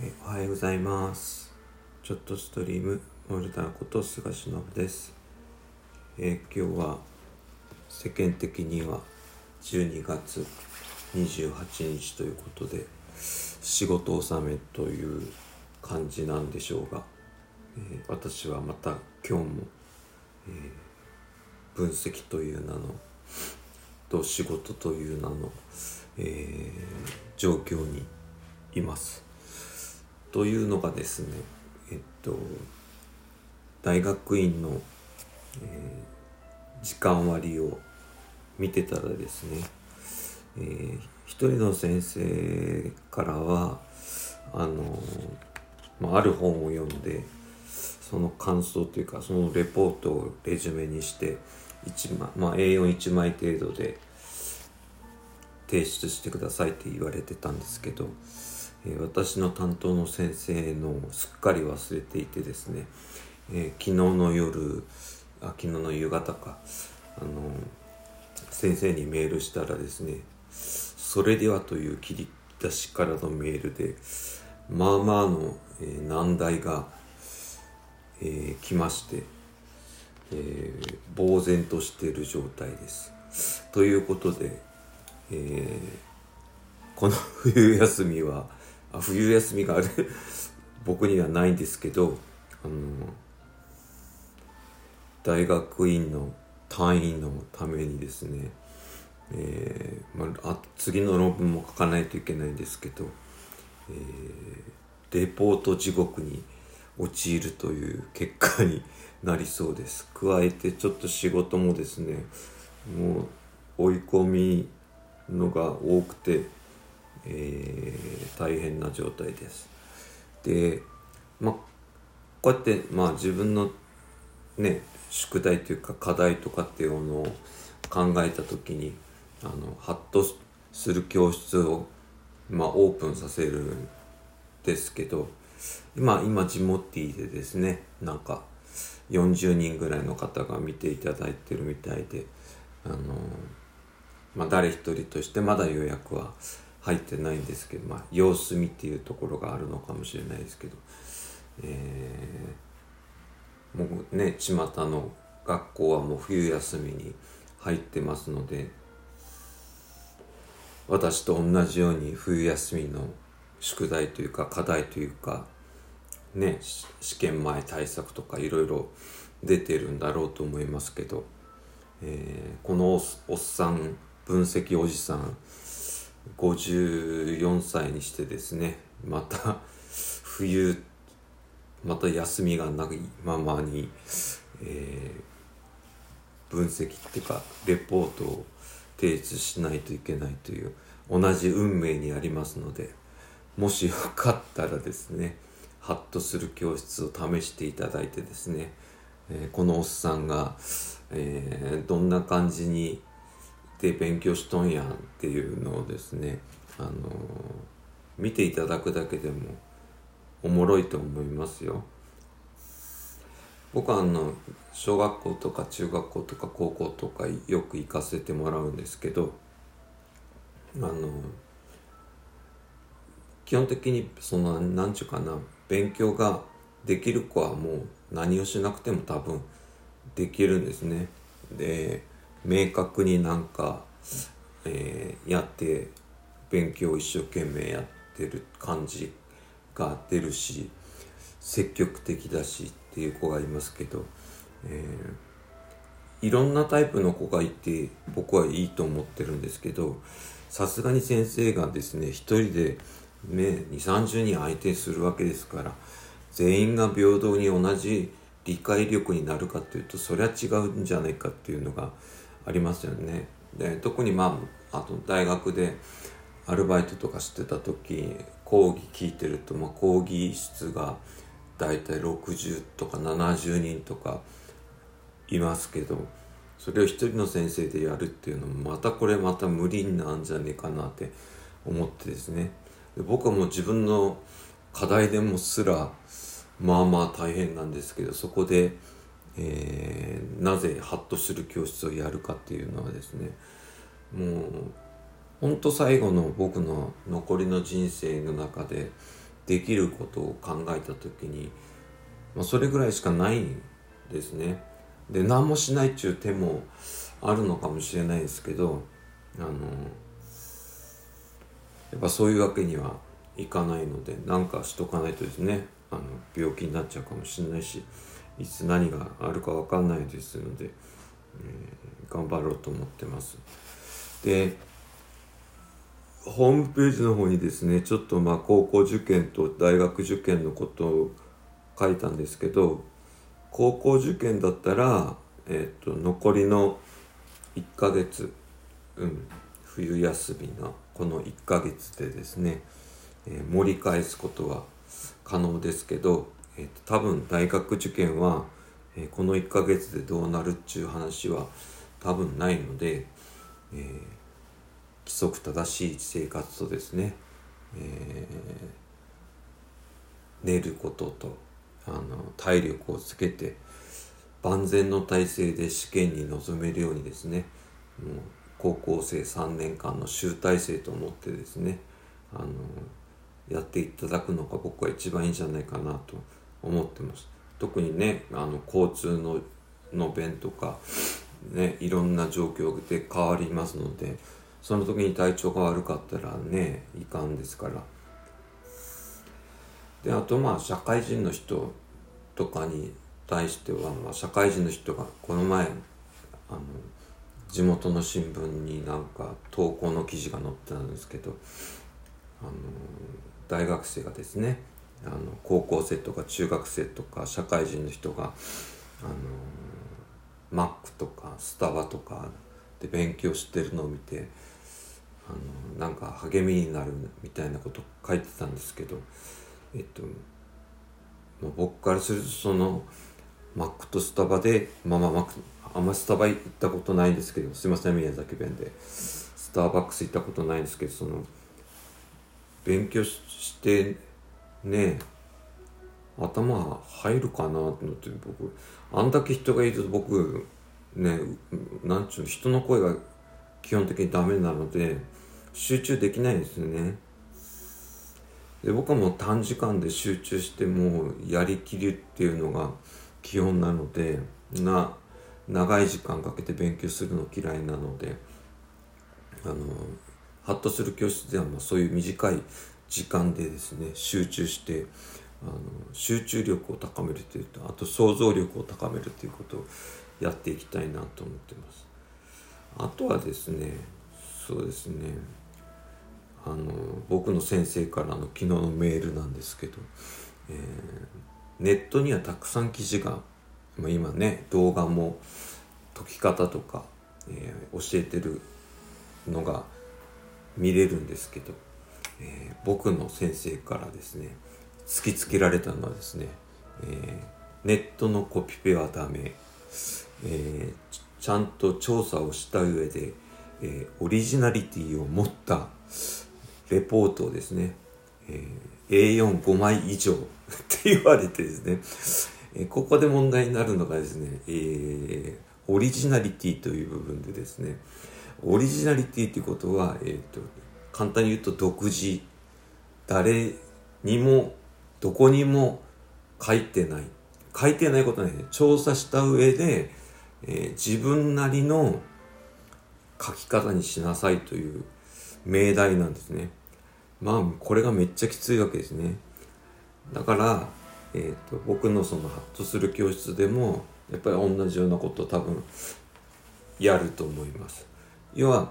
えおはようございますちょっとストリームモルダーこと菅忍です、え今日は世間的には12月28日ということで仕事納めという感じなんでしょうが、えー私はまた今日も、えー分析という名のと仕事という名の、えー状況にいます。というのがですねえっと大学院の、えー時間割を見てたらですね、えー一人の先生からはあの、まあ、ある本を読んでその感想というかそのレポートをレジュメにして一枚、まあ、A41 枚程度で提出してくださいって言われてたんですけど、え私の担当の先生のすっかり忘れていてですね、え昨日の夜あ昨日の夕方かあの先生にメールしたらですね「それでは」という切り出しからのメールでまあまあの、えー難題が、えー来まして、えー呆然としている状態です。ということで、えーこの冬休みは冬休みがある。僕にはないんですけどあの大学院の単位のためにですね、えーまあ、次の論文も書かないといけないんですけど、えーレポート地獄に陥るという結果になりそうです。加えてちょっと仕事もですねもう追い込みのが多くて、えー大変な状態です。でまあこうやってまあ自分のね宿題というか課題とかっていうのを考えた時にあのハッとする教室をまあオープンさせるんですけど今今ジモティでですねなんか40人ぐらいの方が見ていただいてるみたいであのまあ誰一人としてまだ予約は入ってないんですけどまあ様子見っていうところがあるのかもしれないですけどえーもうね巷の学校はもう冬休みに入ってますので私と同じように冬休みの宿題というか課題というかね試験前対策とかいろいろ出てるんだろうと思いますけど、えーこのおっさん分析おじさん54歳にしてですねまた冬また休みがないままに、えー分析っていうかレポートを提出しないといけないという同じ運命にありますのでもしよかったらですねハッとする教室を試していただいてですね、えーこのおっさんが、えーどんな感じにで勉強しとんやんっていうのをですね、あのー見ていただくだけでもおもろいと思いますよ。僕はあの小学校とか中学校とか高校とかよく行かせてもらうんですけどあの基本的にその何ちゅうかな勉強ができる子はもう何をしなくても多分できるんですね。で明確になんか、えーやって勉強一生懸命やってる感じが出るし積極的だしっていう子がいますけど、えーいろんなタイプの子がいて僕はいいと思ってるんですけどさすがに先生がですね一人で、ね、2 3 0人相手するわけですから全員が平等に同じ理解力になるかっていうとそりゃ違うんじゃないかっていうのがありますよね。で特にまああと大学でアルバイトとかしてた時講義聞いてると、まあ、講義室がだいたい60とか70人とかいますけどそれを一人の先生でやるっていうのもまたこれまた無理なんじゃねえかなって思ってですねで僕はもう自分の課題でもすらまあまあ大変なんですけどそこで、えーなぜハッとする教室をやるかっていうのはですねもうほんと最後の僕の残りの人生の中でできることを考えた時に、まあ、それぐらいしかないんですね。で何もしないっていう手もあるのかもしれないですけどあのやっぱそういうわけにはいかないので何かしとかないとですねあの病気になっちゃうかもしれないしいつ何があるか分かんないですので、えー、頑張ろうと思ってます。でホームページの方にですねちょっとまあ高校受験と大学受験のことを書いたんですけど高校受験だったら、えーと、残りの1ヶ月、うん、冬休みのこの1ヶ月でですね、えー、盛り返すことは可能ですけど、えーと、多分大学受験は、えー、この1ヶ月でどうなるっちゅう話は多分ないので、えー、規則正しい生活とですね、え寝ることとあの体力をつけて万全の体制で試験に臨めるようにですねもう高校生3年間の集大成と思ってですねあのやっていただくのが僕は一番いいんじゃないかなと思ってます。特にねあの交通のの便とか、ね、いろんな状況で変わりますのでその時に体調が悪かったらねいかんですから。であとまあ社会人の人とかに対しては、まあ、社会人の人がこの前あの地元の新聞になんか投稿の記事が載ってたんですけどあの大学生がですねあの高校生とか中学生とか社会人の人があのマックとかスタバとかで勉強してるのを見てあのなんか励みになるみたいなこと書いてたんですけどえっと、まあ、僕からするとそのマックとスタバでまあまあマックあんまスタバ行ったことないんですけどすいません宮崎弁で。スターバックス行ったことないんですけどその勉強してね頭入るかなと思って僕。あんだけ人がいると僕ねなんちゅうの人の声が基本的にダメなので集中できないんですよね。で僕はもう短時間で集中してもうやりきるっていうのが基本なのでな長い時間かけて勉強するの嫌いなのであのハッとする教室ではまあそういう短い時間でですね集中してあの集中力を高めるというとあと想像力を高めるということをやっていきたいなと思ってます。あとはですねそうですねあの僕の先生からの昨日のメールなんですけど、えー、ネットにはたくさん記事が、まあ、今ね動画も解き方とか、えー、教えてるのが見れるんですけど、えー、僕の先生からですね突きつけられたのはですね、えネットのコピペはダメ、えちゃんと調査をした上で、えオリジナリティを持ったレポートをですね、え、A45 枚以上って言われてですね、え、ここで問題になるのがですね、え、オリジナリティという部分でですね、オリジナリティということは、えーと、簡単に言うと独自、誰にも、どこにも書いてない。書いてないことはね、調査した上で、えー、自分なりの書き方にしなさいという命題なんですね。まあこれがめっちゃきついわけですねだから、えーと、僕のそのハッとする教室でもやっぱり同じようなことを多分やると思います要は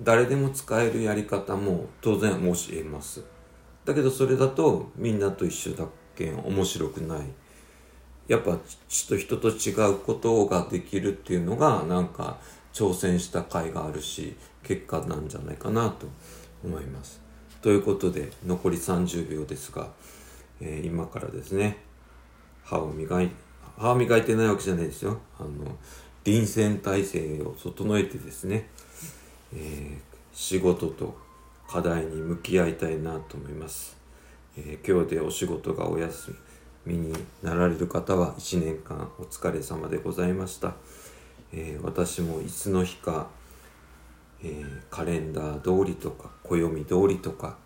誰でも使えるやり方も当然教えます。だけどそれだとみんなと一緒だけ面白くない。やっぱちょっと人と違うことができるっていうのがなんか挑戦した甲斐があるし結果なんじゃないかなと思います。ということで残り30秒ですが、えー、今からですね歯を磨いて歯を磨いてないわけじゃないですよ。あの臨戦態勢を整えてですね、えー、仕事と課題に向き合いたいなと思います、えー、今日でお仕事がお休みになられる方は1年間お疲れ様でございました、えー、私もいつの日かえ、カレンダー通りとか暦通りとか、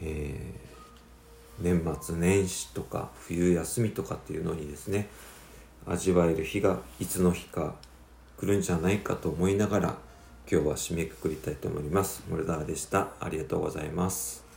え年末年始とか冬休みとかっていうのにですね味わえる日がいつの日か来るんじゃないかと思いながら今日は締めくくりたいと思います。モルダーでした。ありがとうございます。